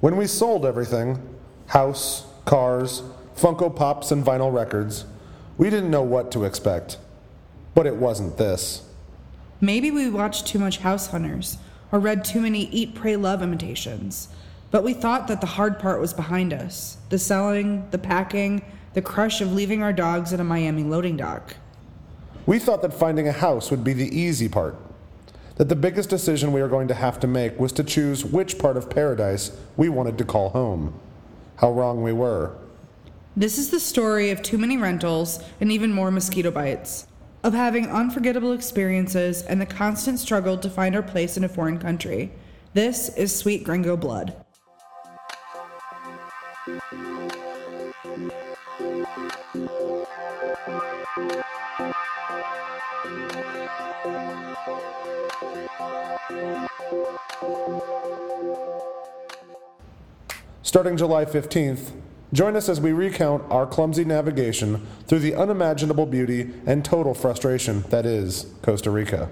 When we sold everything house, cars, Funko Pops, and vinyl records we didn't know what to expect. But it wasn't this. Maybe we watched too much House Hunters or read too many Eat, Pray, Love imitations. But we thought that the hard part was behind us the selling, the packing, the crush of leaving our dogs at a Miami loading dock. We thought that finding a house would be the easy part. That the biggest decision we were going to have to make was to choose which part of paradise we wanted to call home. How wrong we were. This is the story of too many rentals and even more mosquito bites, of having unforgettable experiences and the constant struggle to find our place in a foreign country. This is Sweet Gringo Blood. Starting July 15th, Join us as we recount our clumsy navigation through the unimaginable beauty and total frustration that is Costa Rica.